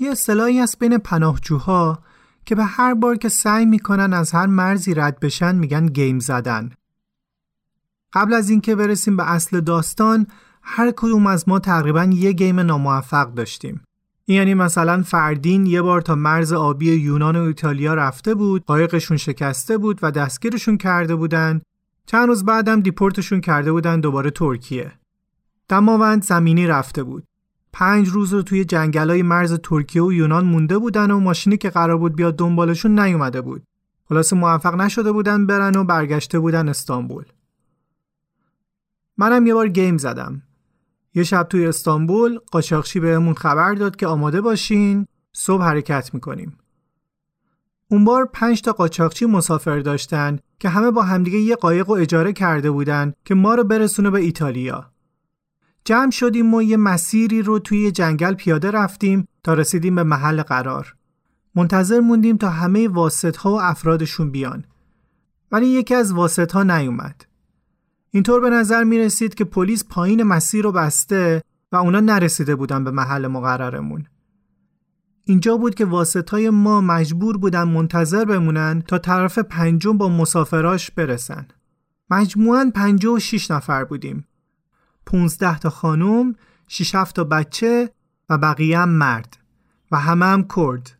یه اصطلاحی از بین پناهجوها که به هر بار که سعی می‌کنن از هر مرزی رد بشن میگن گیم زدن. قبل از اینکه برسیم به اصل داستان هر کدوم از ما تقریبا یه گیم ناموفق داشتیم. یعنی مثلا فردین یه بار تا مرز آبی یونان و ایتالیا رفته بود، قایقشون شکسته بود و دستگیرشون کرده بودن. چند روز بعدم دیپورتشون کرده بودن دوباره ترکیه. دماوند زمینی رفته بود. پنج روز رو توی جنگلای مرز ترکیه و یونان مونده بودن و ماشینی که قرار بود بیاد دنبالشون نیومده بود. خلاصه موفق نشده بودن برن و برگشته بودن استانبول. منم یه بار گیم زدم. یه شب توی استانبول قاچاقچی بهمون خبر داد که آماده باشین صبح حرکت می‌کنیم. اون بار پنج تا قاچاقچی مسافر داشتن که همه با همدیگه یه قایق و اجاره کرده بودن که ما رو برسونه به ایتالیا. جمع شدیم و یه مسیری رو توی جنگل پیاده رفتیم تا رسیدیم به محل قرار. منتظر موندیم تا همه واسط ها و افرادشون بیان. ولی یکی از واسط ها نیومد. اینطور به نظر می رسید که پلیس پایین مسیر رو بسته و اونا نرسیده بودن به محل مقررمون. اینجا بود که واسطای ما مجبور بودن منتظر بمونن تا طرف پنجم با مسافراش برسن. مجموعاً 56 نفر بودیم. 15 تا خانم، 6 تا بچه و بقیه هم مرد و همه هم کرد.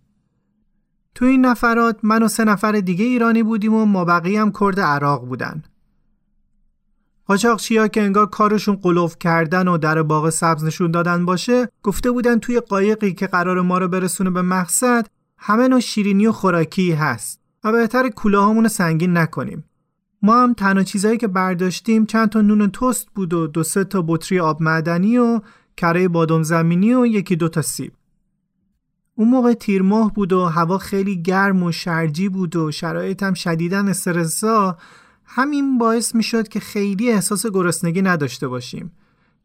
تو این نفرات من و سه نفر دیگه ایرانی بودیم و ما بقیه هم کرد عراق بودن. قاچاقچیا که انگار کارشون قلوف کردن و در باغ سبز نشون دادن باشه گفته بودن توی قایقی که قرار ما رو برسونه به مقصد همه نوع شیرینی و خوراکی هست و بهتر رو سنگین نکنیم ما هم تنها چیزایی که برداشتیم چند تا نون تست بود و دو سه تا بطری آب معدنی و کره بادم زمینی و یکی دو تا سیب اون موقع تیر ماه بود و هوا خیلی گرم و شرجی بود و شرایطم شدیدن استرسا همین باعث می شد که خیلی احساس گرسنگی نداشته باشیم.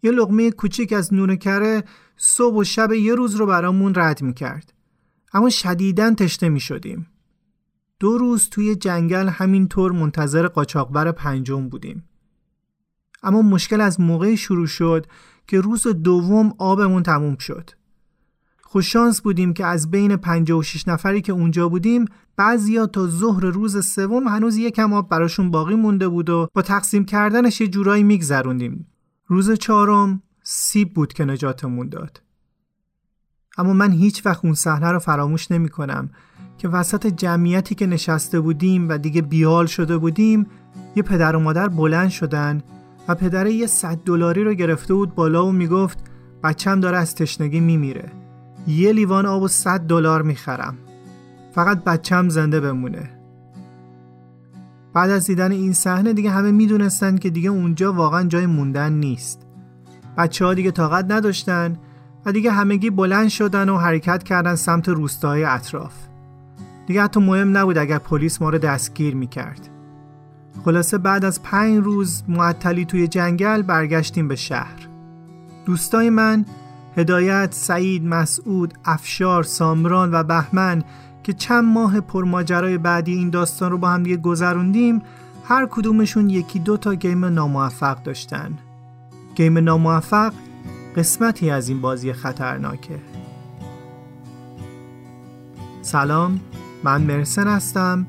یه لغمه کوچیک از نون کره صبح و شب یه روز رو برامون رد می کرد. اما شدیدن تشته می شدیم. دو روز توی جنگل همینطور منتظر قاچاقبر پنجم بودیم. اما مشکل از موقع شروع شد که روز دوم آبمون تموم شد. خوششانس بودیم که از بین 56 نفری که اونجا بودیم بعضیا تا ظهر روز سوم هنوز یکم آب براشون باقی مونده بود و با تقسیم کردنش یه جورایی میگذروندیم. روز چهارم سیب بود که نجاتمون داد. اما من هیچ وقت اون صحنه رو فراموش نمی کنم که وسط جمعیتی که نشسته بودیم و دیگه بیال شده بودیم یه پدر و مادر بلند شدن و پدره یه صد دلاری رو گرفته بود بالا و می‌گفت بچم داره از تشنگی میمیره. یه لیوان آب و صد دلار می‌خرم. فقط بچم زنده بمونه. بعد از دیدن این صحنه دیگه همه می‌دونستن که دیگه اونجا واقعا جای موندن نیست. بچه ها دیگه طاقت نداشتن و دیگه همگی بلند شدن و حرکت کردن سمت روستاهای اطراف. دیگه حتی مهم نبود اگر پلیس ما رو دستگیر می‌کرد. خلاصه بعد از پنج روز معطلی توی جنگل برگشتیم به شهر. دوستای من هدایت، سعید، مسعود، افشار، سامران و بهمن که چند ماه پرماجرای بعدی این داستان رو با هم دیگه گذروندیم هر کدومشون یکی دو تا گیم ناموفق داشتن. گیم ناموفق قسمتی از این بازی خطرناکه. سلام. من مرسن هستم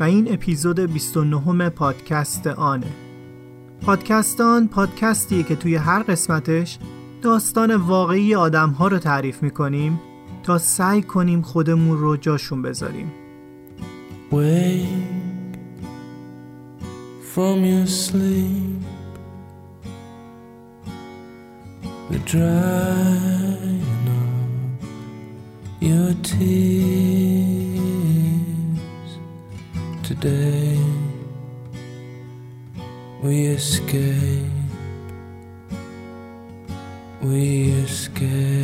و این اپیزود 29 پادکست آنه. پادکست آن پادکستیه که توی هر قسمتش داستان واقعی آدم ها رو تعریف می‌کنیم تا سعی کنیم خودمون رو جاشون بذاریم. From your sleep. The drying of your tears. Today we escape We escape.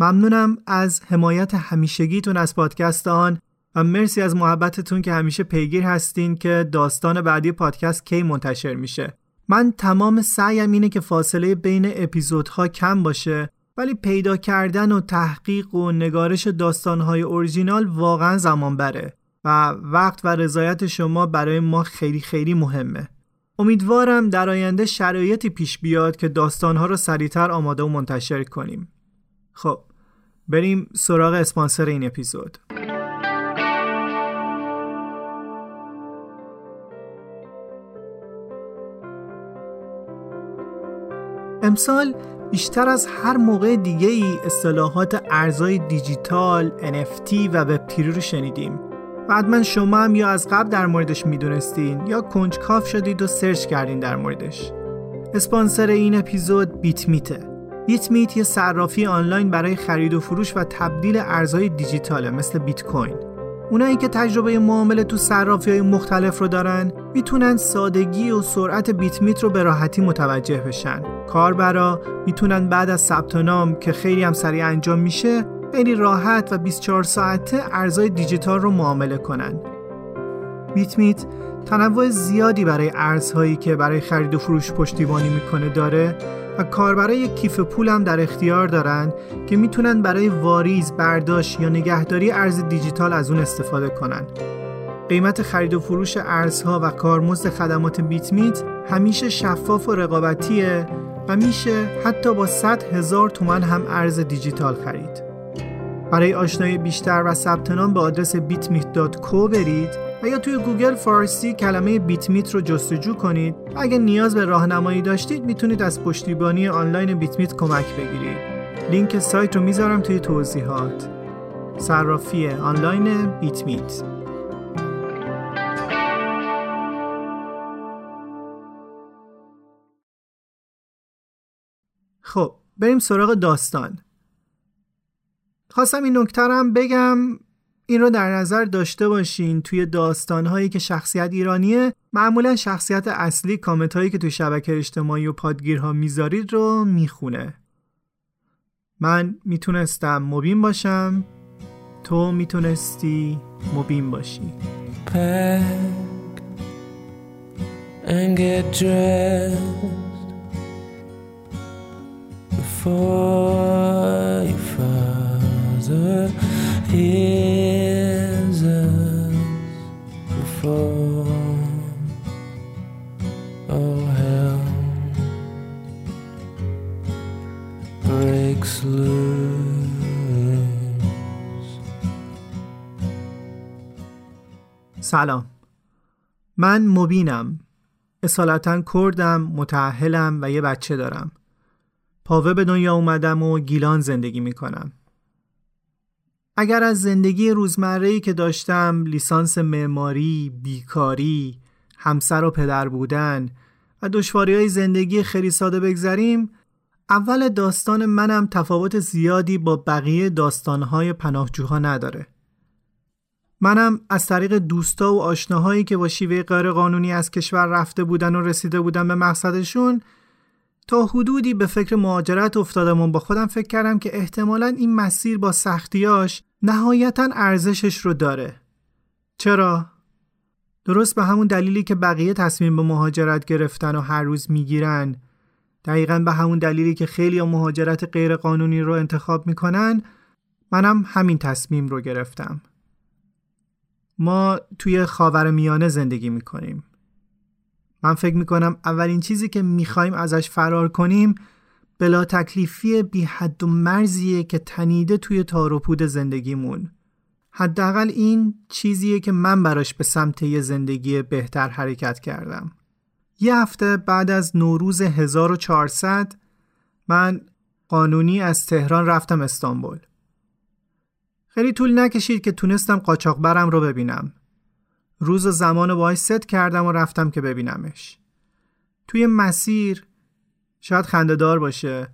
ممنونم از حمایت همیشگیتون از پادکست آن و مرسی از محبتتون که همیشه پیگیر هستین که داستان بعدی پادکست کی منتشر میشه. من تمام سعیم اینه که فاصله بین اپیزودها کم باشه ولی پیدا کردن و تحقیق و نگارش داستانهای اورجینال واقعا زمان بره و وقت و رضایت شما برای ما خیلی خیلی مهمه. امیدوارم در آینده شرایطی پیش بیاد که داستانها رو سریعتر آماده و منتشر کنیم. خب بریم سراغ اسپانسر این اپیزود. امسال بیشتر از هر موقع دیگه ای اصطلاحات ارزهای دیجیتال، NFT و وب رو شنیدیم. بعد شما هم یا از قبل در موردش می‌دونستین یا کنجکاف شدید و سرچ کردین در موردش. اسپانسر این اپیزود بیت میته بیت میت یه صرافی آنلاین برای خرید و فروش و تبدیل ارزهای دیجیتاله مثل بیت کوین. اونایی که تجربه معامله تو صرافی های مختلف رو دارن می‌تونن سادگی و سرعت بیت میت رو به راحتی متوجه بشن کاربرا می‌تونن بعد از ثبت نام که خیلی هم سریع انجام میشه خیلی راحت و 24 ساعته ارزهای دیجیتال رو معامله کنن. بیت میت تنوع زیادی برای ارزهایی که برای خرید و فروش پشتیبانی می‌کنه داره و کاربرای کیف پول هم در اختیار دارن که می‌تونن برای واریز، برداشت یا نگهداری ارز دیجیتال از اون استفاده کنن. قیمت خرید و فروش ارزها و کارمزد خدمات بیت میت همیشه شفاف و رقابتیه و میشه حتی با 100 هزار تومن هم ارز دیجیتال خرید. برای آشنایی بیشتر و ثبت نام به آدرس bitmeet.co برید یا توی گوگل فارسی کلمه بیتمیت رو جستجو کنید اگر نیاز به راهنمایی داشتید می‌تونید از پشتیبانی آنلاین بیتمیت کمک بگیرید. لینک سایت رو می‌ذارم توی توضیحات. صرافی آنلاین بیتمیت. خب بریم سراغ داستان. خواستم این نکته هم بگم این رو در نظر داشته باشین توی داستانهایی که شخصیت ایرانیه. معمولا شخصیت اصلی کامنت هایی که توی شبکه اجتماعی و پادگیرها می‌ذارید رو می‌خونه. من می‌تونستم مبین باشم تو می‌تونستی مبین باشی. And get dressed before you father سلام. من مبینم. اصالتا کردم متعهلم و یه بچه دارم. پاوه به دنیا اومدم و گیلان زندگی می‌کنم. اگر از زندگی روزمره‌ای که داشتم لیسانس معماری، بیکاری، همسر و پدر بودن و دشواری های زندگی خیلی ساده بگذریم اول داستان منم تفاوت زیادی با بقیه داستانهای پناهجوها نداره. منم از طریق دوستا و آشناهایی که با شیوه غیر قانونی از کشور رفته بودن و رسیده بودن به مقصدشون تا حدودی به فکر مهاجرت افتادم و با خودم فکر کردم که احتمالا این مسیر با سختیاش نهایتا ارزشش رو داره. چرا؟ درست به همون دلیلی که بقیه تصمیم به مهاجرت گرفتن و هر روز می‌گیرن دقیقا به همون دلیلی که خیلی مهاجرت غیر قانونی رو انتخاب می‌کنن منم همین تصمیم رو گرفتم. ما توی خاور میانه زندگی می‌کنیم. من فکر می‌کنم اولین چیزی که می‌خوایم ازش فرار کنیم بلا تکلیفی بی حد و مرزیه که تنیده توی تاروپود زندگیمون. حداقل این چیزیه که من براش به سمت یه زندگی بهتر حرکت کردم. یه هفته بعد از نوروز 1400 من قانونی از تهران رفتم استانبول. خیلی طول نکشید که تونستم قاچاقبرم رو ببینم. روز و زمان رو باهاش ست کردم و رفتم که ببینمش. توی مسیر شاید خندهدار باشه.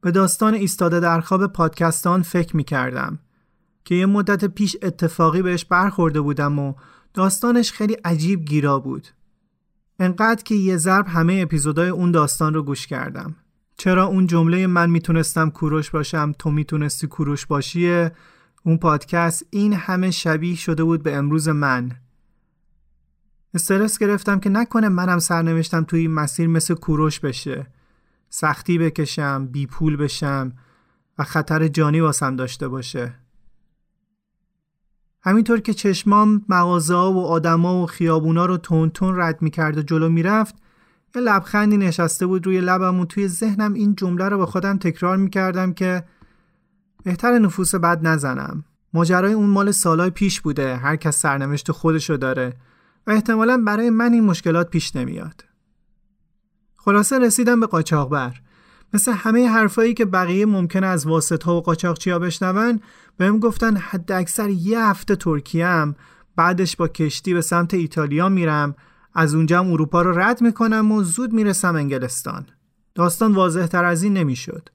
به داستان ایستاده در خواب پادکستان فکر می کردم که یه مدت پیش اتفاقی بهش برخورده بودم و داستانش خیلی عجیب گیرا بود. انقدر که یه ضرب همه اپیزودهای اون داستان رو گوش کردم. چرا اون جمله من می‌تونستم کوروش باشم تو می‌تونستی کوروش باشیه اون پادکست این همه شبیه شده بود به امروز من. استرس گرفتم که نکنه منم سرنوشتم توی این مسیر مثل کوروش بشه. سختی بکشم بی پول بشم و خطر جانی واسم داشته باشه. همینطور که چشمام مغازه و آدما و خیابونا رو تون تون رد می‌کرد و جلو می‌رفت یه لبخندی نشسته بود روی لبم و توی ذهنم این جمله رو به خودم تکرار می‌کردم که بهتر نفوس بد نزنم. ماجرای اون مال سالای پیش بوده هر کس سرنوشت خودشو داره و احتمالا برای من این مشکلات پیش نمیاد. خلاصه رسیدم به قاچاقبر. مثل همه حرفایی که بقیه ممکنه از واسط ها و قاچاقچیا بشنون بهم گفتن حد اکثر یه هفته ترکیه بعدش با کشتی به سمت ایتالیا میرم. از اونجا اروپا رو رد می‌کنم و زود می‌رسم انگلستان. داستان واضح تر از این نمی‌شد.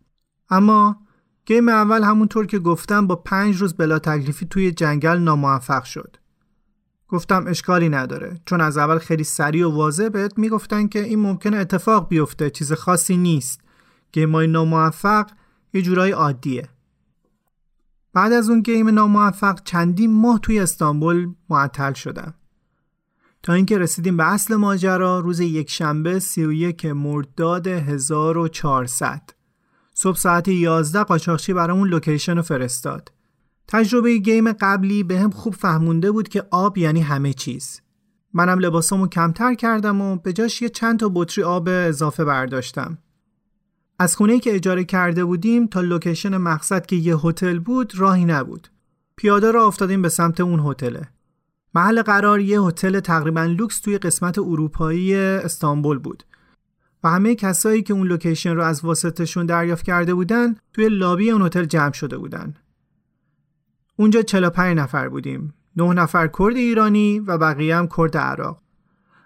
اما گیم اول همونطور که گفتم با پنج روز بلا تکلیفی توی جنگل ناموفق شد. گفتم اشکالی نداره. چون از اول خیلی سریع و واضح بهت می‌گفتن که این ممکنه اتفاق بیفته چیز خاصی نیست. game ای ناموفق یه جورایی عادیه. بعد از اون game ناموفق چندین ماه توی استانبول معطل شدم. تا اینکه رسیدیم به اصل ماجرا روز یک شنبه 31 مرداد 1400 صبح ساعت 11 قاچاقچی برامون location رو فرستاد. تجربه game قبلی بهم خوب فهمونده بود که آب یعنی همه چیز منم لباسامو کمتر کردم و به جاش یه چند تا بطری آب اضافه برداشتم از خونه که اجاره کرده بودیم تا location مقصد که یه هتل بود راهی نبود. پیاده راه افتادیم به سمت اون هتله. محل قرار یه هتل تقریبا لوکس توی قسمت اروپایی استانبول بود. و همه کسایی که اون location رو از واسطشون دریافت کرده بودن توی لابی اون هتل جمع شده بودن. اونجا 45 نفر بودیم. 9 نفر کرد ایرانی و بقیه هم کرد عراق.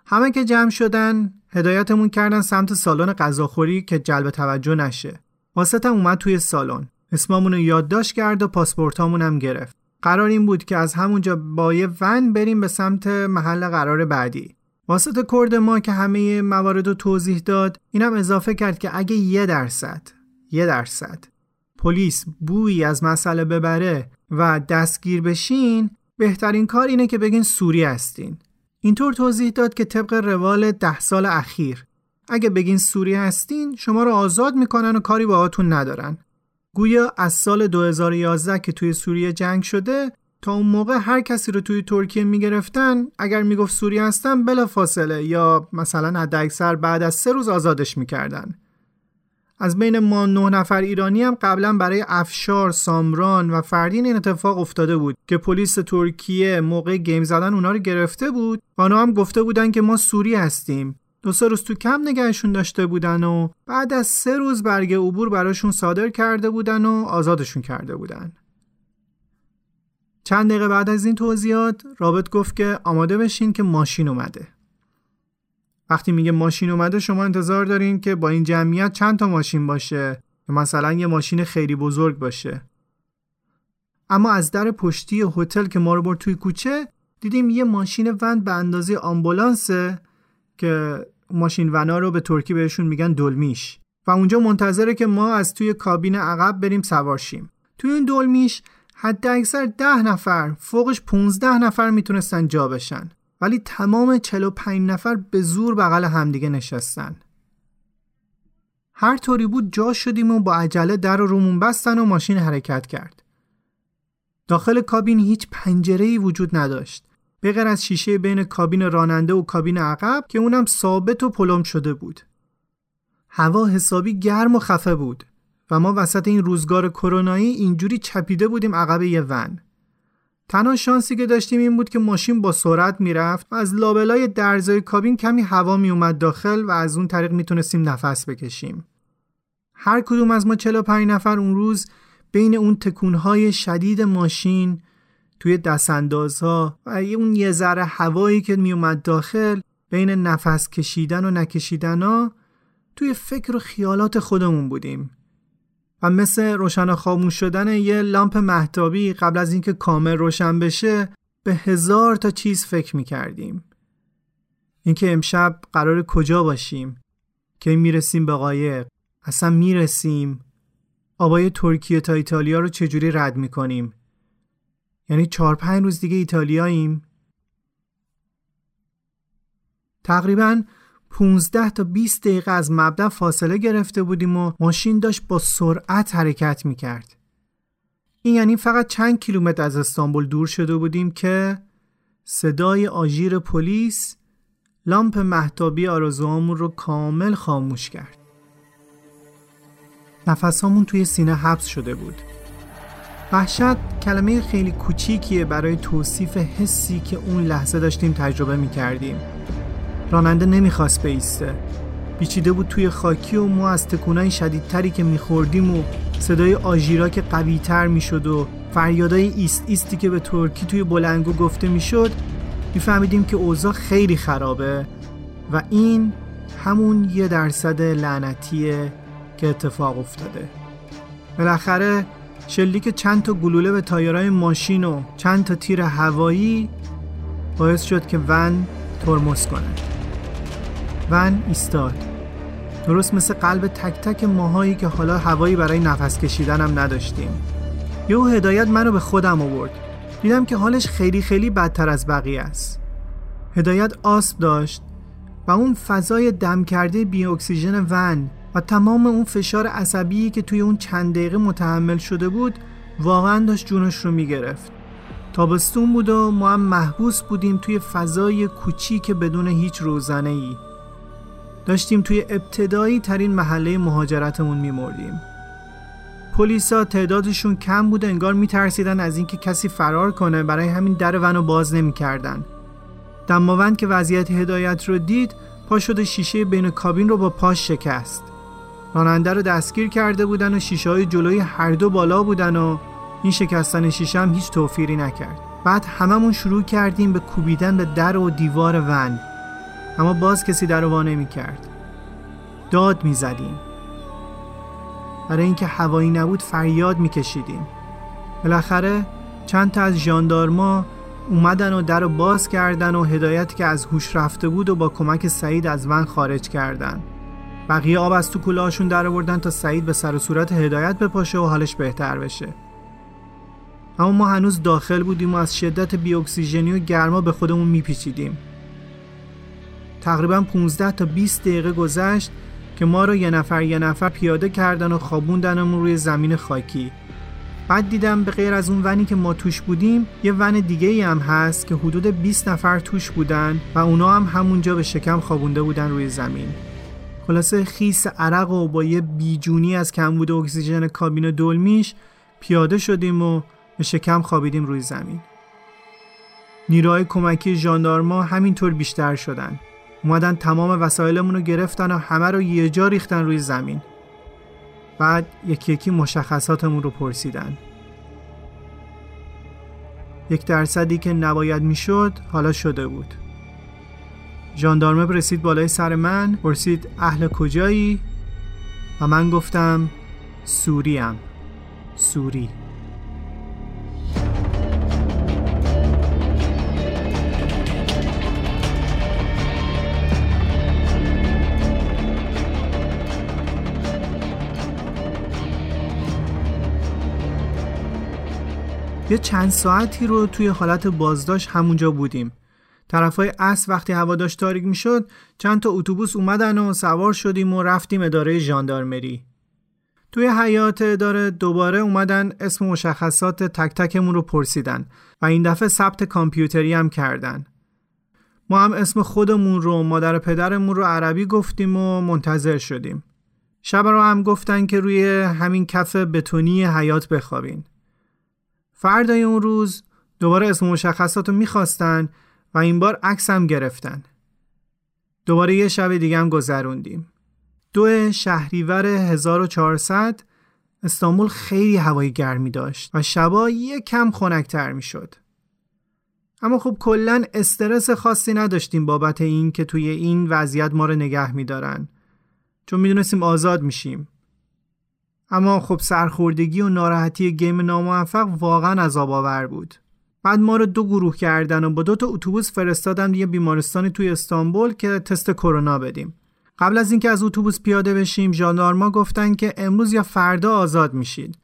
همه که جمع شدن هدایتمون کردن سمت سالن غذاخوری که جلب توجه نشه. واسطم اومد توی سالن. اسممون رو یادداشت کرد و پاسپورتامون هم گرفت. قرار این بود که از همونجا با یه ون بریم به سمت محل قرار بعدی. واسط کرد ما که همه موارد رو توضیح داد اینم اضافه کرد که اگه یه درصد یه درصد پلیس بویی از مسئله ببره و دستگیر بشین بهترین کار اینه که بگین سوری هستین. اینطور توضیح داد که طبق روال ده سال اخیر. اگه بگین سوری هستین شما رو آزاد می‌کنن و کاری با آتون ندارن. گویا از سال 2011 که توی سوریه جنگ شده تا اون موقع هر کسی رو توی ترکیه می‌گرفتن اگر می‌گفت سوری هستن بلا فاصله یا مثلا حد اکثر بعد از سه روز آزادش می‌کردن. از بین ما نه نفر ایرانی هم قبلا برای افشار، سامران و فردین این اتفاق افتاده بود که پلیس ترکیه موقع گیم زدن اونا رو گرفته بود. و اونا هم گفته بودن که ما سوری هستیم. دو سه روز تو کم نگهشون داشته بودن و بعد از سه روز برگ عبور براشون صادر کرده بودن و آزادشون کرده بودن. چند دقیقه بعد از این توضیحات رابط گفت که آماده بشین که ماشین اومده. وقتی میگه ماشین اومده شما انتظار دارین که با این جمعیت چند تا ماشین باشه؟ یا مثلا یه ماشین خیلی بزرگ باشه. اما از در پشتی هتل که ما رو برد توی کوچه دیدیم یه ماشین وند به اندازه آمبولانسه که ماشین ونا رو به ترکی بهشون میگن دلمیش. و اونجا منتظره که ما از توی کابین عقب بریم سوارشیم توی این دلمیش حد اکثر ده نفر فوقش 15 نفر می‌تونستن جا بشن. ولی تمام 45 نفر به زور بغل همدیگه نشستن. هر طوری بود جا شدیم و با عجله در و رومون بستن و ماشین حرکت کرد. داخل کابین هیچ پنجره وجود نداشت. بغیر از شیشه بین کابین راننده و کابین عقب که اونم ثابت و پلم شده بود. هوا حسابی گرم و خفه بود و ما وسط این روزگار کرونایی اینجوری چپیده بودیم عقب یه ون. تنها شانسی که داشتیم این بود که ماشین با سرعت می‌رفت و از لابلای درزای کابین کمی هوا میومد داخل و از اون طریق می‌تونستیم نفس بکشیم. هر کدوم از ما 45 نفر اون روز بین اون تکونهای شدید ماشین توی دستاندازها و اون یه ذره هوایی که میومد داخل بین نفس کشیدن و نکشیدن ها توی فکر و خیالات خودمون بودیم و مثل روشن خاموش شدن یه لامپ محتابی قبل از اینکه کامل روشن بشه به هزار تا چیز فکر می کردیم. اینکه امشب قرار کجا باشیم؟ که می‌رسیم به قایق؟ اصلا می‌رسیم. آبای ترکیه تا ایتالیا رو چجوری رد می‌کنیم؟ یعنی چهار پنج روز دیگه ایتالیاییم؟ تقریبا 15 تا 20 دقیقه از مبدا فاصله گرفته بودیم و ماشین داشت با سرعت حرکت می‌کرد. این یعنی فقط چند کیلومتر از استانبول دور شده بودیم که صدای آژیر پلیس لامپ محتابی آرزوهامون رو کامل خاموش کرد. نفسامون توی سینه حبس شده بود. وحشت کلمه خیلی کوچیکیه برای توصیف حسی که اون لحظه داشتیم تجربه می کردیم راننده نمی‌خواست بیسته. بیچیده بود توی خاکی و ما از تکونای شدیدتری که میخوردیم و صدای آژیرا که قویتر می‌شد و فریادای ایست ایستی که به ترکی توی بلنگو گفته می‌شد میفهمیدیم که اوضاع خیلی خرابه و این همون یه درصد لعنتیه که اتفاق افتاده. بالاخره شلیک چند تا گلوله به تایرهای ماشین و چند تا تیر هوایی باعث شد که ون ترمز کنه. ون ایستاد. درست مثل قلب تک تک ماهایی که حالا هوایی برای نفس کشیدن هم نداشتیم. یه هدایت منو به خودم آورد. دیدم که حالش خیلی خیلی بدتر از بقیه است. هدایت آسب داشت و اون فضای دم کرده بی اکسیژن ون و تمام اون فشار عصبی که توی اون چند دقیقه متحمل شده بود واقعا داشت جونش رو می‌گرفت. تابستون بود و ما هم محبوس بودیم توی فضای کوچیک بدون هیچ روزنه ای داشتیم توی ابتدایی ترین محله مهاجرتمون میمردیم. پلیسا تعدادشون کم بود انگار میترسیدن از اینکه کسی فرار کنه برای همین در ونو باز نمی‌کردن. دماوند که وضعیت هدایت رو دید پا شده شیشه بین کابین رو با پاش شکست. راننده رو دستگیر کرده بودن و شیشه های جلوی هر دو بالا بودن و این شکستن شیشه هم هیچ توفیری نکرد. بعد هممون شروع کردیم به کوبیدن به در و دیوار ون. اما باز کسی در رو نمی کرد داد می زدیم برای اینکه هوایی نبود فریاد می کشیدیم بالاخره چند تا از ژاندارما اومدن و در رو باز کردن و هدایت که از هوش رفته بود و با کمک سعید از ون خارج کردن. بقیه آب از تو کلاهاشون در آوردن تا سعید به سر و صورت هدایت بپاشه و حالش بهتر بشه. اما ما هنوز داخل بودیم و از شدت بی اکسیژنی و گرما به خودمون میپیچیدیم. تقریبا 15 تا 20 دقیقه گذشت که ما رو یه نفر یه نفر پیاده کردن و خوابوندنمون روی زمین خاکی. بعد دیدم به غیر از اون ونی که ما توش بودیم یه ون دیگه ای هم هست که حدود 20 نفر توش بودن و اونا هم همونجا به شکم خوابونده بودن روی زمین. خلاصه خیس عرق و با یه بیجونی از کمبود اکسیژن کابین دلمیش پیاده شدیم و به شکم خوابیدیم روی زمین. نیروهای کمکی ژاندارما همینطور بیشتر شدن. اومدن تمام وسایلمون رو گرفتن و همه رو یه جا ریختن روی زمین. بعد یکی یکی مشخصاتمون رو پرسیدن. یک درصدی که نباید می‌شد حالا شده بود. ژاندارمه رسید بالای سر من پرسید اهل کجایی؟ و من گفتم سوریم. سوری. یه چند ساعتی رو توی حالت بازداشت همونجا بودیم. طرفای اصل وقتی هوا داشت تاریک می‌شد چند تا اتوبوس اومدن و سوار شدیم و رفتیم اداره ژاندارمری. توی حیات اداره دوباره اومدن اسم مشخصات تک تکمون رو پرسیدن و این دفعه ثبت کامپیوتری هم کردن. ما هم اسم خودمون رو مادر پدرمون رو عربی گفتیم و منتظر شدیم. شب رو هم گفتن که روی همین کف بتونی حیات بخوابین. فردای اون روز دوباره اسم مشخصات رو می‌خواستن و این بار عکس هم گرفتن. دوباره یه شب دیگه هم گذروندیم. دو شهریور 1400 استانبول خیلی هوای گرمی داشت و شبا یه کم خنکتر می شد. اما خب کلا استرس خاصی نداشتیم بابت این که توی این وضعیت ما رو نگه میدارن چون می‌دونستیم آزاد میشیم اما خب سرخوردگی و ناراحتی گیم ناموفق واقعا عذاب آور بود. بعد ما رو دو گروه کردن و با دو تا اتوبوس فرستادن یه بیمارستانی توی استانبول که تست کرونا بدیم. قبل از اینکه از اتوبوس پیاده بشیم ژاندارما گفتن که امروز یا فردا آزاد میشید.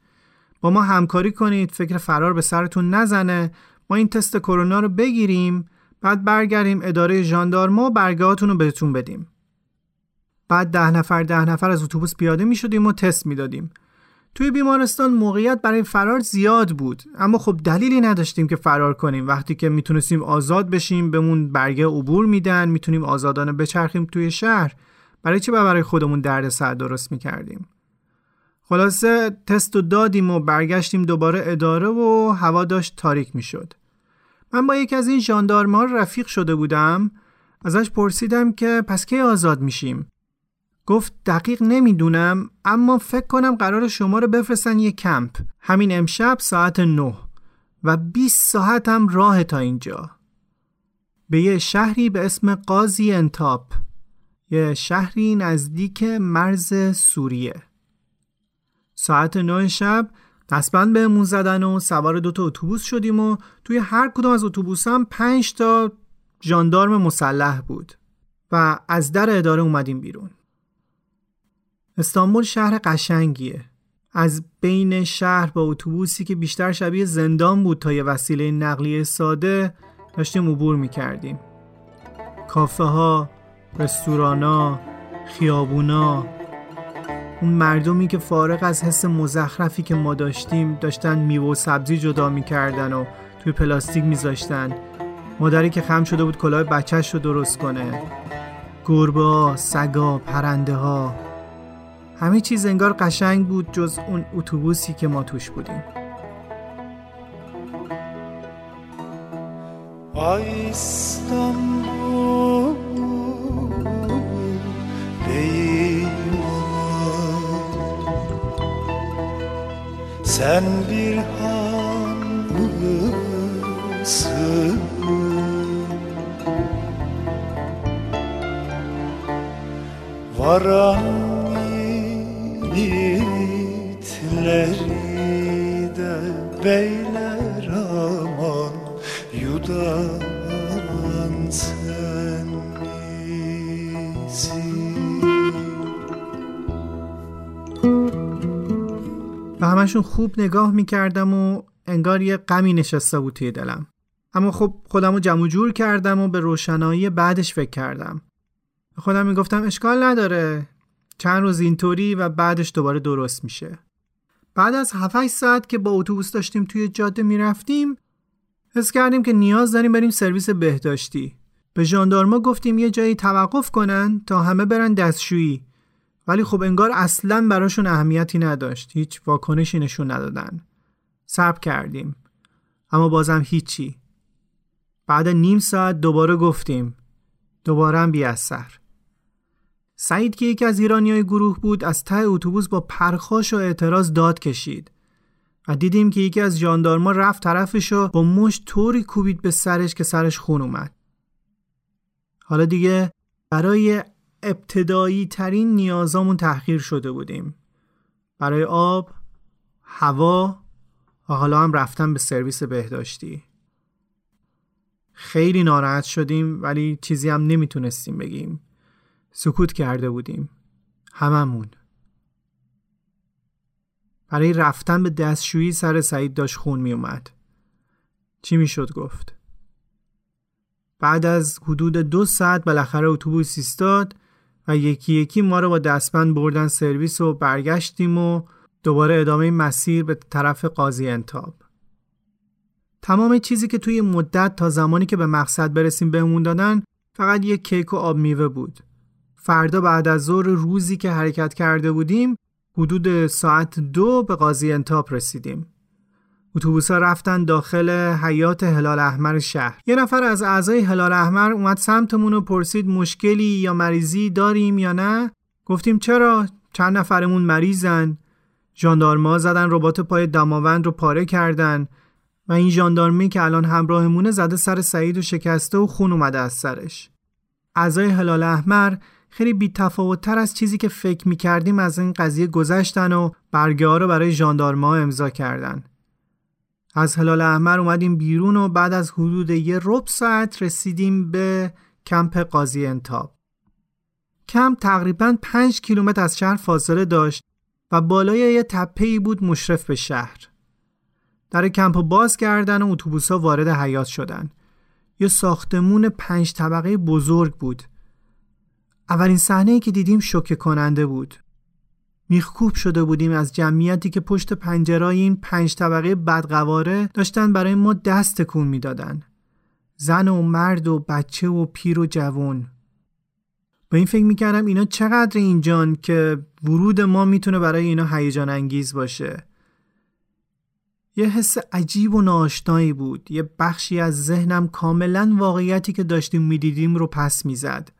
با ما همکاری کنید فکر فرار به سرتون نزنه. ما این تست کرونا رو بگیریم بعد برگردیم اداره ژاندارما و برگهاتون رو بهتون بدیم. بعد ده نفر ده نفر از اتوبوس پیاده می شدیم و تست می‌دادیم. توی بیمارستان موقعیت برای فرار زیاد بود اما خب دلیلی نداشتیم که فرار کنیم. وقتی که می‌تونستیم آزاد بشیم بهمون برگه عبور میدن می‌تونیم آزادانه بچرخیم توی شهر. برای چی برای خودمون درد سر درست می‌کردیم؟ خلاصه تست و دادیم و برگشتیم دوباره اداره و هوا داشت تاریک می‌شد. من با یکی از این ژاندارما رفیق شده بودم. ازش پرسیدم که پس کی آزاد میشیم؟ گفت دقیق نمی‌دونم اما فکر کنم قرار شما رو بفرستن یه کمپ. همین امشب ساعت 9 و 20 ساعت هم راه تا اینجا. به یه شهری به اسم قاضی انتاب یه شهری نزدیک مرز سوریه. ساعت 9 شب دستبند بهمون زدن و سوار دوتا اتوبوس شدیم و توی هر کدوم از اتوبوس هم پنج تا ژاندارم مسلح بود و از در اداره اومدیم بیرون. استانبول شهر قشنگیه. از بین شهر با اتوبوسی که بیشتر شبیه زندان بود تا یه وسیله نقلیه ساده داشتیم عبور می‌کردیم. کافه ها، رستورانا، خیابونا. اون مردمی که فارغ از حس مزخرفی که ما داشتیم داشتن میوه و سبزی جدا می‌کردن و توی پلاستیک میذاشتن. مادری که خم شده بود کلاه بچهش رو درست کنه. گربه ها، سگا، پرنده ها همه چیز انگار قشنگ بود جز اون اتوبوسی که ما توش بودیم. Sen bir hanımsın Varan yiğitleri de beyler aman yudan sen همشون خوب نگاه می‌کردم و انگار یه غمی نشسته بود توی دلم. اما خب خودم رو جمع جور کردم و به روشنایی بعدش فکر کردم. خودم می‌گفتم اشکال نداره. چند روز اینطوری و بعدش دوباره درست میشه. بعد از 7 ساعت که با اتوبوس داشتیم توی جاده می‌رفتیم حس کردیم که نیاز داریم بریم سرویس بهداشتی. به ژاندارما گفتیم یه جایی توقف کنن تا همه برن دستشویی. ولی خب انگار اصلا براشون اهمیتی نداشت. هیچ واکنشی نشون ندادن. صبر کردیم. اما بازم هیچی. بعد نیم ساعت دوباره گفتیم. دوباره هم بی اثر. سعید که یکی از ایرانی گروه بود از ته اتوبوس با پرخاش و اعتراض داد کشید و دیدیم که یکی از جاندارما رفت طرفش و با مشت طوری کوبید به سرش که سرش خون اومد. حالا دیگه برای ابتدایی ترین نیازامون تحقیر شده بودیم. برای آب، هوا و حالا هم رفتن به سرویس بهداشتی. خیلی ناراحت شدیم ولی چیزی هم نمی‌تونستیم بگیم. سکوت کرده بودیم. هممون. برای رفتن به دستشویی سر سعید داشت خون می اومد چی می‌شد گفت؟ بعد از حدود دو ساعت بالاخره اتوبوس ایستاد و یکی یکی ما رو با دستبند بردن سرویس و برگشتیم و دوباره ادامه مسیر به طرف قاضی انتاب. تمام چیزی که توی مدت تا زمانی که به مقصد برسیم بهمون دادن فقط یک کیک و آب میوه بود. فردا بعد از ظهر روزی که حرکت کرده بودیم حدود ساعت دو به قاضی انتاب رسیدیم. اتوبوس رفتن داخل حیات هلال احمر شهر. یه نفر از اعضای هلال احمر اومد سمتمون و پرسید مشکلی یا مریضی داریم یا نه؟ گفتیم چرا؟ چند نفرمون مریضن؟ ژاندارما زدن ربات پای دماوند رو پاره کردن و این ژاندارمی که الان همراهمونه زده سر سعید و شکسته و خون اومده از سرش. اعضای هلال احمر خیلی تر از چیزی که فکر می‌کردیم از این قضیه گذشتن و برگه ها رو برای ژاندارما امضا کردن. از هلال احمر اومدیم بیرون و بعد از حدود یه ربع ساعت رسیدیم به کمپ قاضی انتاب. کمپ تقریبا 5 کیلومتر از شهر فاصله داشت و بالای یه تپه‌ای بود مشرف به شهر. در کمپ باز کردن و اتوبوس‌ها وارد حیات شدن. یه ساختمون پنج طبقه بزرگ بود اولین صحنه که دیدیم شوکه کننده بود. میخکوب شده بودیم از جمعیتی که پشت پنجرای این پنج طبقه بدقواره داشتن برای ما دست تکون می‌دادن. زن و مرد و بچه و پیر و جوان. به این فکر می‌کردم اینا چقدر اینجان که ورود ما می‌تونه برای اینا هیجان انگیز باشه. یه حس عجیب و ناشنایی بود. یه بخشی از ذهنم کاملا واقعیتی که داشتیم می‌دیدیم رو پس می‌زد.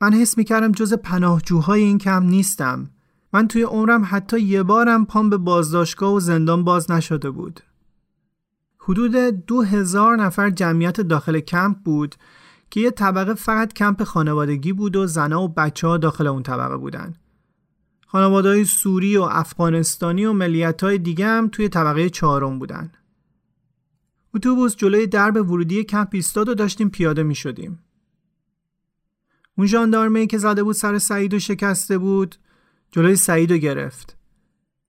من حس می‌کردم جز پناهجوهای این کم نیستم. من توی عمرم حتی یه بارم پام به بازداشتگاه و زندان باز نشده بود. حدود دو هزار نفر جمعیت داخل کمپ بود که یه طبقه فقط کمپ خانوادگی بود و زنها و بچه ها داخل اون طبقه بودن. خانواده های سوری و افغانستانی و ملیت های دیگه هم توی طبقه چهارم بودن. اتوبوس جلوی درب ورودی کمپ ایستاد و داشتیم پیاده می شدیم. اون ژاندارمه که زده بود سر سعید و شکسته بود جلوی سعید رو گرفت.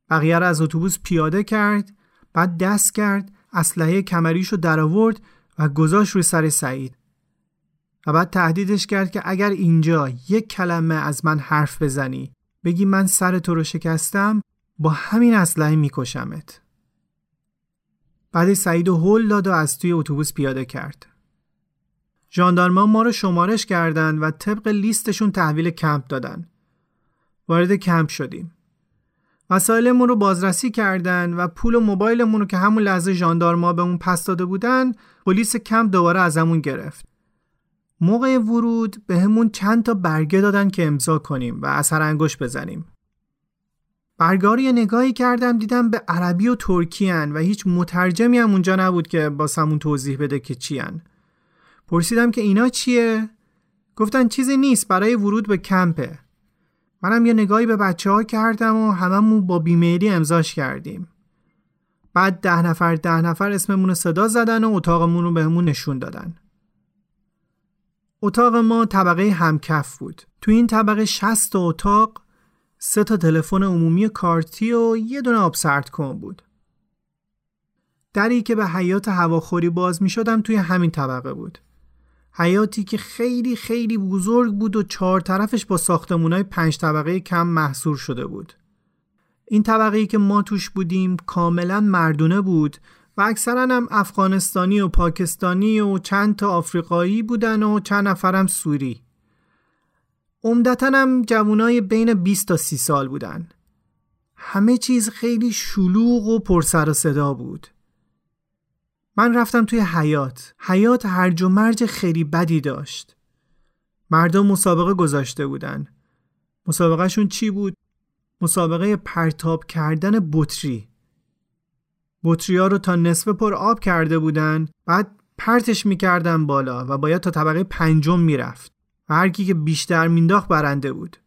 بقیه رو از اتوبوس پیاده کرد بعد دست کرد اسلحه کمریشو در آورد و گذاشت روی سر سعید. و بعد تهدیدش کرد که اگر اینجا یک کلمه از من حرف بزنی بگی من سر تو رو شکستم با همین اسلحه میکشمت. بعد سعید و هول داد و از توی اتوبوس پیاده کرد. ژاندارما ما رو شمارش کردند و طبق لیستشون تحویل کمپ دادن. وارد کمپ شدیم. وسایلمون رو بازرسی کردن و پول و موبایلمون رو که همون لحظه ژاندارما به اون پس داده بودن پلیس کمپ دوباره ازمون گرفت. موقع ورود به همون چند تا برگه دادن که امضا کنیم و اثر انگوش بزنیم. برگاری نگاهی کردم دیدم به عربی و ترکی هن و هیچ مترجمی هم اونجا نبود که با سمون توضیح بده که چی هن. پرسیدم که اینا چیه؟ گفتن چیزی نیست برای ورود به کمپه. منم یه نگاهی به بچه ها کردم و هممون با بیمیلی امضاش کردیم. بعد ده نفر ده نفر اسممون صدا زدن و اتاقمون رو بهمون نشون دادن. اتاق ما طبقه همکف بود. تو این طبقه 60 اتاق سه تا تلفن عمومی کارتی و یه دونه آب سرد کن بود. دری که به حیات هواخوری باز می شدم توی همین طبقه بود. حیاتی که خیلی خیلی بزرگ بود و چهار طرفش با ساختمونای پنج طبقه کم محصور شده بود. این طبقه که ما توش بودیم کاملا مردونه بود و اکثرا هم افغانستانی و پاکستانی و چند تا آفریقایی بودن و چند نفرم سوری. عمدتا هم جوانای بین 20 تا 30 سال بودن. همه چیز خیلی شلوغ و پرسر و صدا بود. من رفتم توی حیات حیات هرج و مرج خیلی بدی داشت. مردم مسابقه گذاشته بودن. مسابقهشون چی بود؟ مسابقه پرتاب کردن بطری. بطری رو تا نصف پر آب کرده بودن بعد پرتش می‌کردن بالا و باید تا طبقه پنجم می‌رفت. و هر کی که بیشتر مینداخت برنده بود.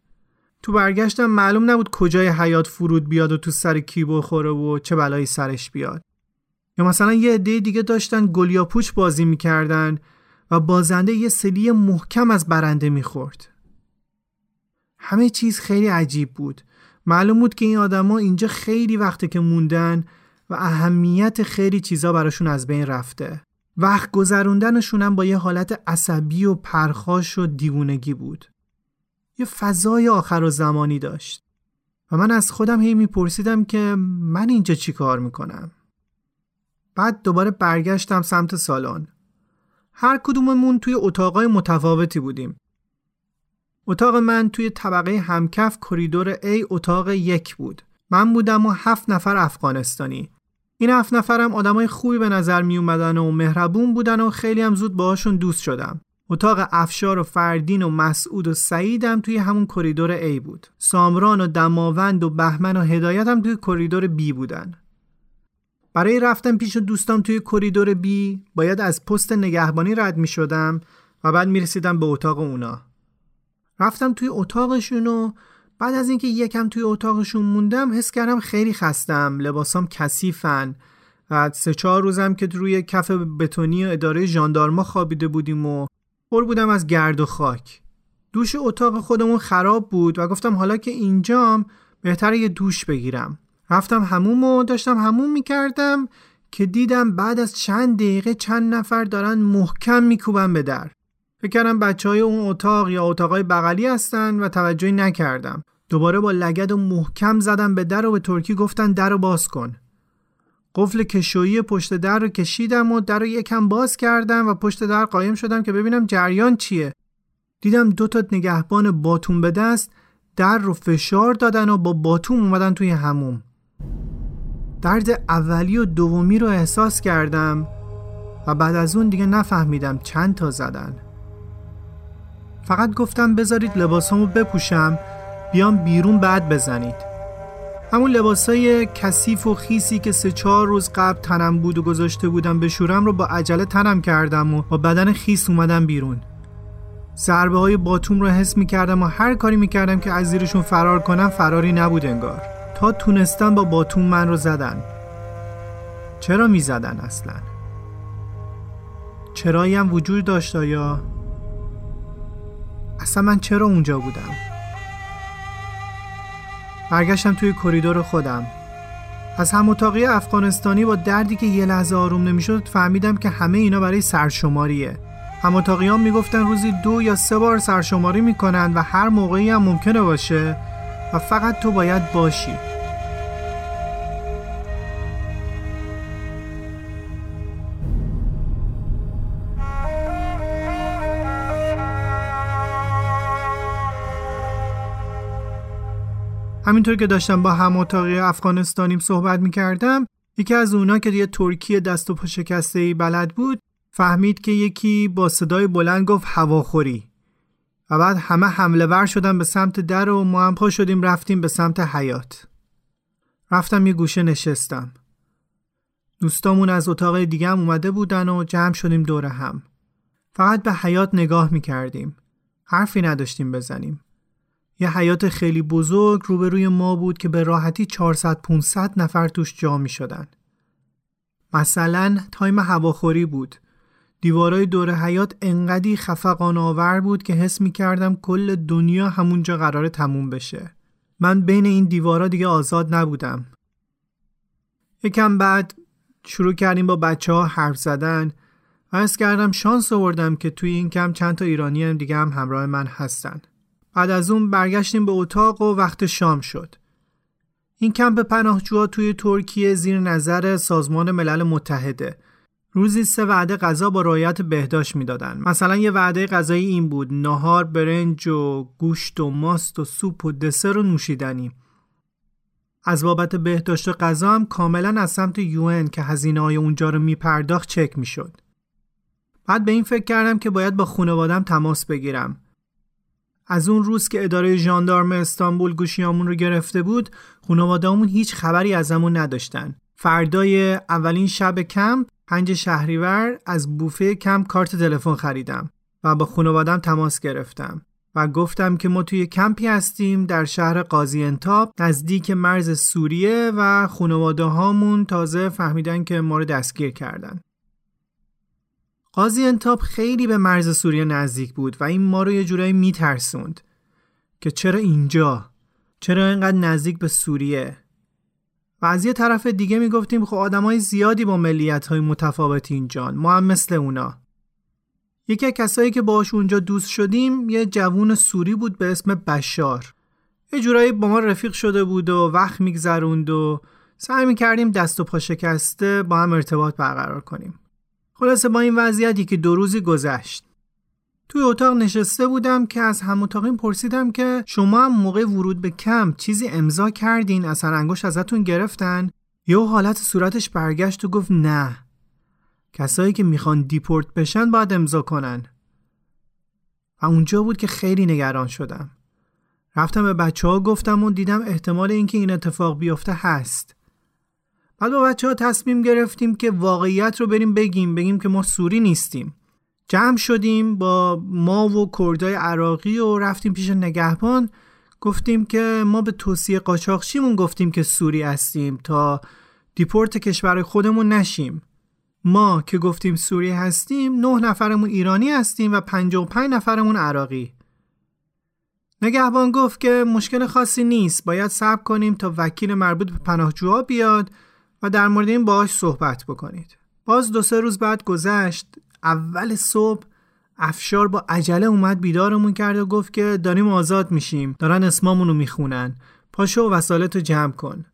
تو برگشتم معلوم نبود کجای حیات فرود بیاد و تو سر کی بخوره و چه بلایی سرش بیاد. یا مثلا یه عده دیگه داشتن گلیا پوچ بازی می‌کردن و بازنده یه سلی محکم از برنده می‌خورد. همه چیز خیلی عجیب بود. معلوم بود که این آدما اینجا خیلی وقته که موندن و اهمیت خیلی چیزا براشون از بین رفته. وقت گذروندنشون هم با یه حالت عصبی و پرخاش و دیوونگی بود. یه فضای آخر و زمانی داشت. و من از خودم هی میپرسیدم که من اینجا چی کار می‌کنم؟ بعد دوباره برگشتم سمت سالن. هر کدوممون توی اتاقای متفاوتی بودیم. اتاق من توی طبقه همکف کریدور A اتاق یک بود. من بودم و هفت نفر افغانستانی. این هفت نفرم آدمای خوبی به نظر می اومدن و مهربون بودن و خیلی هم زود باهاشون دوست شدم. اتاق افشار و فردین و مسعود و سعیدم توی همون کریدور A بود. سامران و دماوند و بهمن و هدایت هم توی کریدور B بودن. برای رفتن پیش دوستام توی کریدور B باید از پست نگهبانی رد می شدم و بعد می رسیدم به اتاق اونا. رفتم توی اتاقشون و بعد از اینکه یکم توی اتاقشون موندم حس کردم خیلی خستم لباسام کثیفن. و سه چهار روزم که روی کف بتونی اداره ژاندارما خوابیده بودیم و پر بودم از گرد و خاک. دوش اتاق خودمون خراب بود و گفتم حالا که اینجام بهتره یه دوش بگیرم. رفتم هموم و داشتم هموم می‌کردم که دیدم بعد از چند دقیقه چند نفر دارن محکم میکوبن به در. فکر کردم بچه های اون اتاق یا اتاقای بغلی هستن و توجهی نکردم. دوباره با لگد و محکم زدم به در و به ترکی گفتن در رو باز کن. قفل کشویی پشت در رو کشیدم و در رو یکم باز کردم و پشت در قایم شدم که ببینم جریان چیه. دیدم دو تا نگهبان باتون به دست در رو فشار دادن و با باتون اومدن توی هموم. درد اولی و دومی رو احساس کردم و بعد از اون دیگه نفهمیدم چند تا زدن. فقط گفتم بذارید لباسامو بپوشم بیام بیرون بعد بزنید. همون لباسای کثیف و خیسی که سه چهار روز قبل تنم بود و گذاشته بودم بشورم رو با عجله تنم کردم و با بدن خیس اومدم بیرون. ضربه های باتوم رو حس می کردم و هر کاری می کردم که از زیرشون فرار کنم فراری نبود انگار. تا تونستن با باتوم من رو زدن. چرا می زدن اصلا؟ چرایی هم وجود داشت یا اصلا من چرا اونجا بودم؟ برگشتم توی کریدور خودم. از هم اتاقی افغانستانی با دردی که یه لحظه آروم نمی‌شد فهمیدم که همه اینا برای سرشماریه. هم اتاقیان می‌گفتن روزی دو یا سه بار سرشماری می‌کنن و هر موقعی هم ممکنه باشه و فقط تو باید باشی. همینطور که داشتم با هم اتاقی افغانستانیم صحبت می‌کردم یکی از اونا که یه ترکی دست و پا شکسته ای بلد بود فهمید که یکی با صدای بلند گفت هواخوری. و بعد همه حمله ور شدن به سمت در و ما هم پا شدیم رفتیم به سمت حیات رفتم یه گوشه نشستم. دوستامون از اتاق دیگه هم اومده بودن و جمع شدیم دور هم. فقط به حیات نگاه می‌کردیم. حرفی نداشتیم بزنیم. یه حیات خیلی بزرگ روبروی ما بود که به راحتی 400 500 نفر توش جا می شدن. مثلا تایم هواخوری بود. دیوارای دور حیات انقدی خفقان آور بود که حس می کردم کل دنیا همونجا قرار تموم بشه. من بین این دیوارا دیگه آزاد نبودم. یکم بعد شروع کردیم با بچه ها حرف زدن و از کردم شانس آوردم که توی این کم چند تا ایرانی هم دیگه هم همراه من هستن. بعد از اون برگشتیم به اتاق و وقت شام شد. این کمپ پناهجوها توی ترکیه زیر نظر سازمان ملل متحده. روزی سه وعده غذا با رعایت بهداشت می‌دادن. مثلا یه وعده غذایی این بود: نهار، برنج و گوشت و ماست و سوپ و دسر و نوشیدنی. از بابت بهداشت و غذا هم کاملا از سمت یون که هزینه های اونجا رو میپرداخت چک می‌شد. بعد به این فکر کردم که باید با خانوادم تماس بگیرم. از اون روز که اداره ژاندارم استانبول گوشیامون رو گرفته بود خانواده‌مون هیچ خبری ازمون نداشتن. فردای اولین شب کمپ پنج شهریور از بوفه کمپ کارت تلفن خریدم و با خانوادم تماس گرفتم و گفتم که ما توی کمپی هستیم در شهر قاضی انتاب نزدیک مرز سوریه و خانواده هامون تازه فهمیدن که ما رو دستگیر کردن. قاضی انتاب خیلی به مرز سوریه نزدیک بود و این ما رو یه جورایی میترسوند که چرا اینجا؟ چرا اینقدر نزدیک به سوریه؟ و از یه طرف دیگه می‌گفتیم خب آدمای زیادی با ملیت های متفاوتی اینجا ما هم مثل اونا. یکی از کسایی که باش اونجا دوست شدیم یه جوون سوری بود به اسم بشار. یه جورایی با ما رفیق شده بود و وقت میگذروند و سعی می‌کردیم دست و پا شکسته با هم ارتباط برقرار کنیم. خلاصه با این وضعیتی که دو روزی گذشت. توی اتاق نشسته بودم که از هم اتاقیم پرسیدم که شما هم موقع ورود به کم چیزی امضا کردین؟ اصلا انگوش ازتون گرفتن؟ یا حالت صورتش برگشت و گفت نه. کسایی که می‌خوان دیپورت بشن باید امضا کنن. و اونجا بود که خیلی نگران شدم. رفتم به بچه ها گفتم و دیدم احتمال اینکه این اتفاق بیفته هست. بعد با بچه ها تصمیم گرفتیم که واقعیت رو بریم بگیم بگیم که ما سوری نیستیم. جمع شدیم با ما و کردای عراقی و رفتیم پیش نگهبان. گفتیم که ما به توصیه قاچاقچیمون گفتیم که سوری هستیم تا دیپورت کشور خودمون نشیم. ما که گفتیم سوری هستیم نه نفرمون ایرانی هستیم و پنج نفرمون عراقی. نگهبان گفت که مشکل خاصی نیست باید صبر کنیم تا وکیل مربوط به پناهجوها بیاد و در مورد این باهاش صحبت بکنید. باز دو سه روز بعد گذشت اول صبح افشار با عجله اومد بیدارمون کرد و گفت که داریم آزاد میشیم دارن اسمامون رو می‌خونن. پاشو و وسالت رو جمع کن.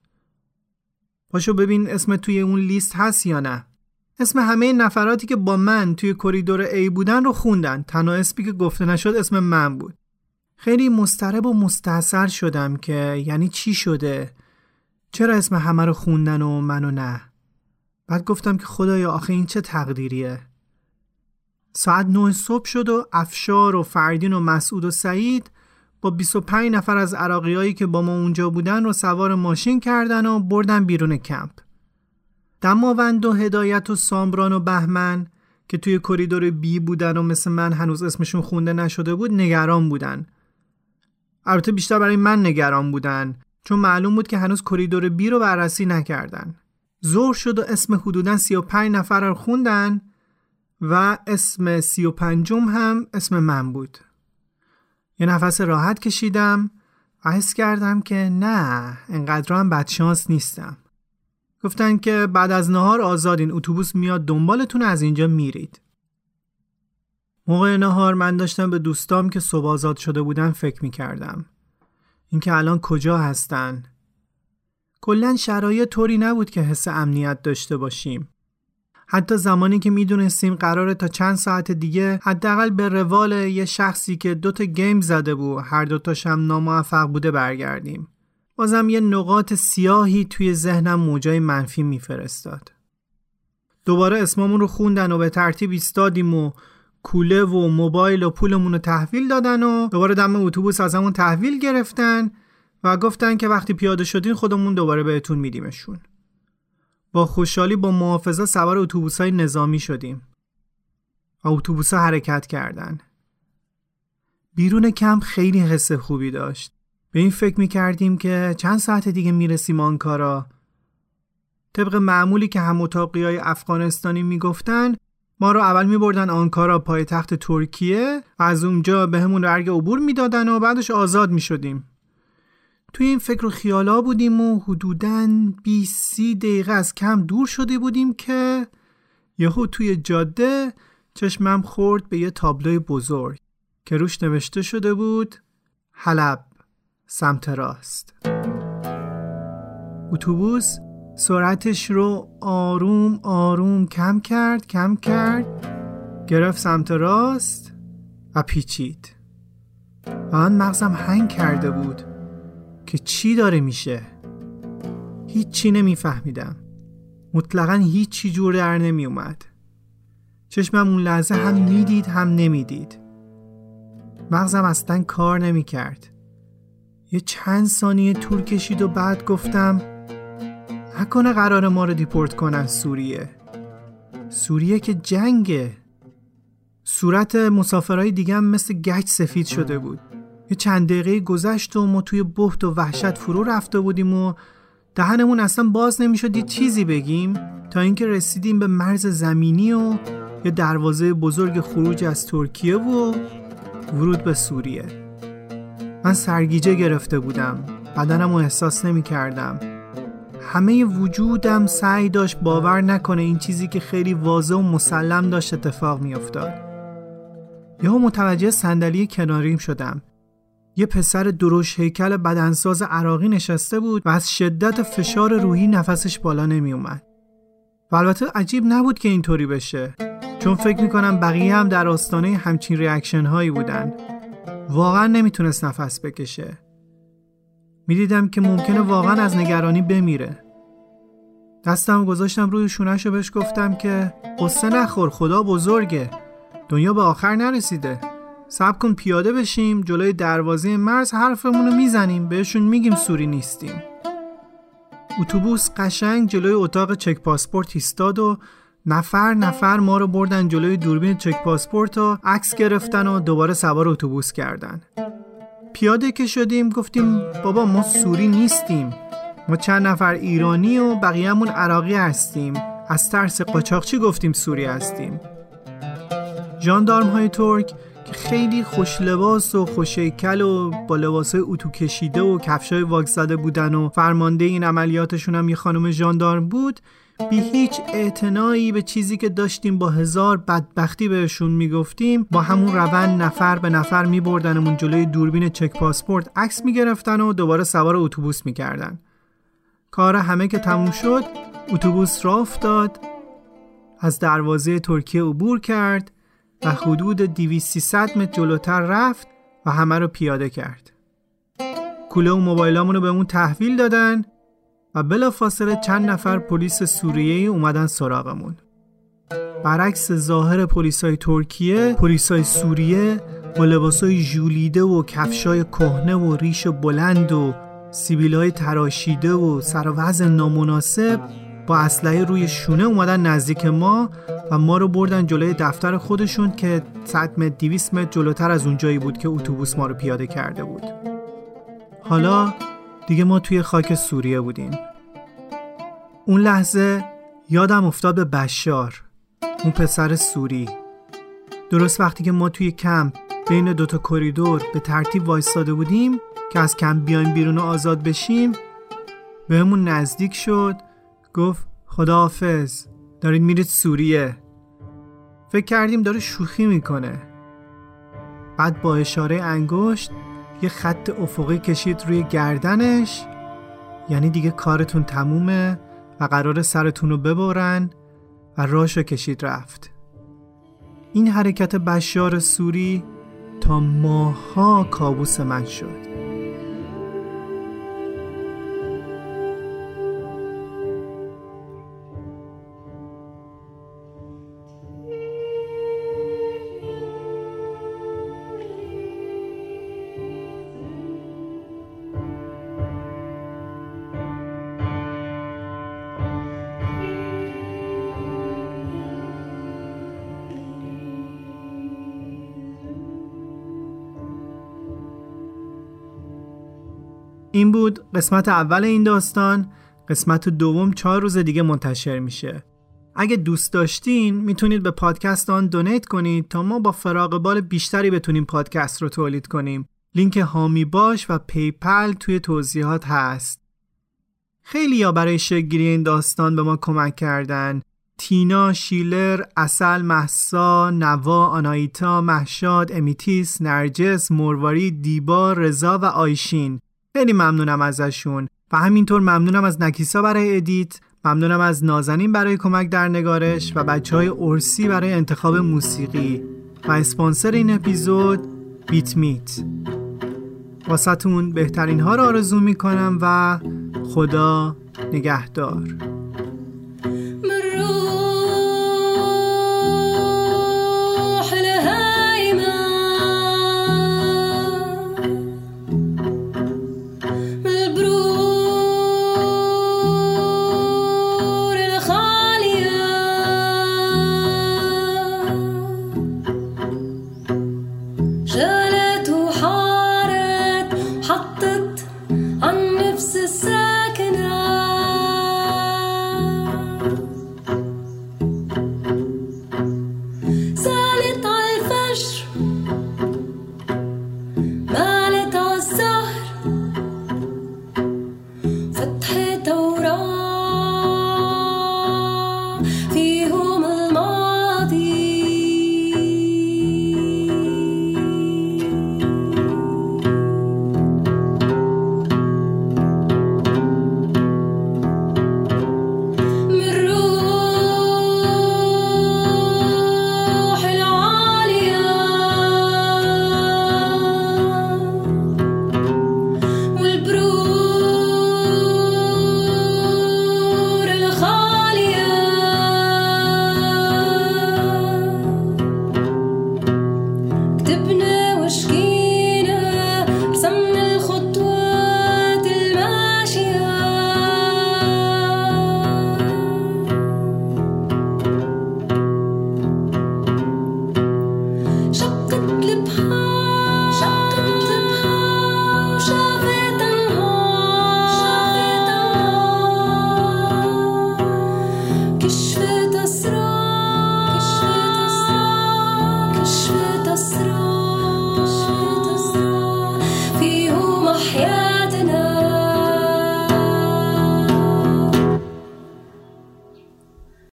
پاشو ببین اسم توی اون لیست هست یا نه. اسم همه نفراتی که با من توی کریدور A بودن رو خوندن. تنها اسمی که گفته نشد اسم من بود. خیلی مسترب و مستحصر شدم که یعنی چی شده؟ چرا اسم همه رو خوندن و منو نه بعد گفتم که خدایا آخه این چه تقدیریه ساعت نه صبح شد و افشار و فردین و مسعود و سعید با 25 نفر از عراقیایی که با ما اونجا بودن رو سوار ماشین کردن و بردن بیرون کمپ. دماوند و هدایت و سامبران و بهمن که توی کریدور بی بودن و مثل من هنوز اسمشون خونده نشده بود نگران بودن. البته بیشتر برای من نگران بودن چون معلوم بود که هنوز کریدور بی رو بررسی نکردن. ظهر شد و اسم حدودا 35 نفر رو خوندن و اسم 35 هم اسم من بود. یه نفس راحت کشیدم و حس کردم که نه انقدر هم بدشانس نیستم گفتن که بعد از نهار آزادین اتوبوس میاد دنبالتون از اینجا میرید موقع نهار من داشتم به دوستام که صبح آزاد شده بودن فکر می‌کردم اینکه الان کجا هستن. کلا شرایط طوری نبود که حس امنیت داشته باشیم. حتی زمانی که می‌دونستیم قراره تا چند ساعت دیگه حداقل به روال یه شخصی که دوتا گیم زده بود هر دوتاش هم ناموفق بوده برگردیم. بازم یه نقاط سیاهی توی ذهنم موجای منفی میفرستاد. دوباره اسممون رو خوندن و به ترتیب ایستادیم و کوله و موبایل و پولمون رو تحویل دادن و دوباره دم اتوبوس ازمون تحویل گرفتن و گفتن که وقتی پیاده شدین خودمون دوباره بهتون میدیمشون. با خوشحالی با محافظه سوار های نظامی شدیم. و اتوبوس حرکت کردن. بیرون کمپ خیلی حس خوبی داشت. به این فکر می کردیم که چند ساعت دیگه می‌رسیم آنکارا. طبق معمولی که هم اتاقی های افغانستانی می‌گفتن ما رو اول می بردن آنکارا پای تخت ترکیه و از اونجا به همون ررگ عبور می‌دادن و بعدش آزاد می شدیم توی این فکر و خیالا بودیم و حدوداً 20 دقیقه از کم دور شده بودیم که یهو توی جاده چشمم خورد به یه تابلوی بزرگ که روش نوشته شده بود حلب سمت راست. اتوبوس سرعتش رو آروم آروم کم کرد کم کرد گرفت سمت راست و پیچید. و من مغزم هنگ کرده بود که چی داره میشه؟ هیچی نمیفهمیدم. مطلقا هیچی جور در نمی اومد چشمم اون لحظه هم می‌دید هم نمی‌دید. مغزم اصلا کار نمی‌کرد. یه چند ثانیه طول کشید و بعد گفتم نکنه قرار ما رو دیپورت کنن سوریه. سوریه که جنگه. صورت مسافرهای دیگه هم مثل گچ سفید شده بود. یه چند دقیقه گذشت و ما توی بحت و وحشت فرو رفته بودیم و دهنمون اصلا باز نمی‌شد یه چیزی بگیم تا اینکه رسیدیم به مرز زمینی و یه دروازه بزرگ خروج از ترکیه و ورود به سوریه. من سرگیجه گرفته بودم. بدنم رو احساس نمی کردم همه وجودم سعی داشت باور نکنه این چیزی که خیلی واضح و مسلم داشت اتفاق می افتاد یهو متوجه صندلی کناریم شدم. یه پسر دروش هیکل بدنساز عراقی نشسته بود و از شدت فشار روحی نفسش بالا نمی اومد. و البته عجیب نبود که اینطوری بشه. چون فکر می‌کنم بقیه هم در آستانه همچین ریاکشن هایی بودن. واقعا نمی‌تونست نفس بکشه. می‌دیدم که ممکنه واقعا از نگرانی بمیره. دستم گذاشتم روی شونش و بهش گفتم که قصه نخور خدا بزرگه. دنیا به آخر نرسیده. سب کن پیاده بشیم جلوی دروازه مرز حرفمون رو می‌زنیم بهشون میگیم سوری نیستیم. اتوبوس قشنگ جلوی اتاق چک پاسپورت ایستاد و نفر نفر ما رو بردن جلوی دوربین چک پاسپورت و عکس گرفتن و دوباره سوار اتوبوس کردن. پیاده که شدیم گفتیم بابا ما سوری نیستیم. ما چند نفر ایرانی و بقیهمون عراقی هستیم. از ترس قاچاقچی گفتیم سوری هستیم؟ ژاندارم های ترک خیلی خوش لباس و خوشیکل و با لباس اتو کشیده و کفشای واکس زده بودن و فرمانده این عملیاتشون هم یه خانم ژاندارم بود بی هیچ اعتنایی به چیزی که داشتیم با هزار بدبختی بهشون می‌گفتیم با همون روند نفر به نفر میبردنمون جلوی دوربین چک پاسپورت عکس می‌گرفتن و دوباره سوار اتوبوس می‌کردن. کار همه که تموم شد اتوبوس را افتاد از دروازه ترکیه عبور کرد و حدود 200 متر جلوتر رفت و همه رو پیاده کرد. کوله و موبایلامون رو به اون تحویل دادن و بلا فاصله چند نفر پلیس سوریه اومدن سراغمون. برعکس ظاهر پلیسای ترکیه پلیسای سوریه با لباسای ژولیده و کفشای کهنه و ریش بلند و سیبیلای تراشیده و سر وزن نامناسب با اسلحه روی شونه اومدن نزدیک ما و ما رو بردن جلوی دفتر خودشون که 100 متر 200 متر جلوتر از اونجایی بود که اتوبوس ما رو پیاده کرده بود. حالا دیگه ما توی خاک سوریه بودیم. اون لحظه یادم افتاد به بشار اون پسر سوری. درست وقتی که ما توی کمپ بین دوتا کریدور به ترتیب وایستاده بودیم که از کمپ بیایم بیرون و آزاد بشیم بهمون نزدیک شد گفت خداحافظ دارید میرید سوریه. فکر کردیم داره شوخی می‌کنه. بعد با اشاره انگشت یه خط افقی کشید روی گردنش. یعنی دیگه کارتون تمومه و قرار سرتون رو ببرن و راشو کشید رفت. این حرکت بشار سوری تا ماها کابوس من شد. این بود قسمت اول این داستان قسمت دوم چهار روز دیگه منتشر میشه. اگه دوست داشتین می‌تونید به پادکست آن donate کنید تا ما با فراغ بال بیشتری بتونیم پادکست رو تولید کنیم. لینک حامی باش و PayPal توی توضیحات هست. خیلیا برای شکل‌گیری این داستان به ما کمک کردن. تینا، شیلر، عسل، مهسا، نوا، آنایتا، مهشاد، آمیتیس، نرجس، مروارید، دیبا، رضا و آیشین. خیلی ممنونم ازشون. و همینطور ممنونم از نکیسا برای ادیت ممنونم از نازنین برای کمک در نگارش و بچه های ارسی برای انتخاب موسیقی. و اسپانسر این اپیزود بیت میت. واسطون بهترین ها رو آرزو می‌کنم و خدا نگهدار.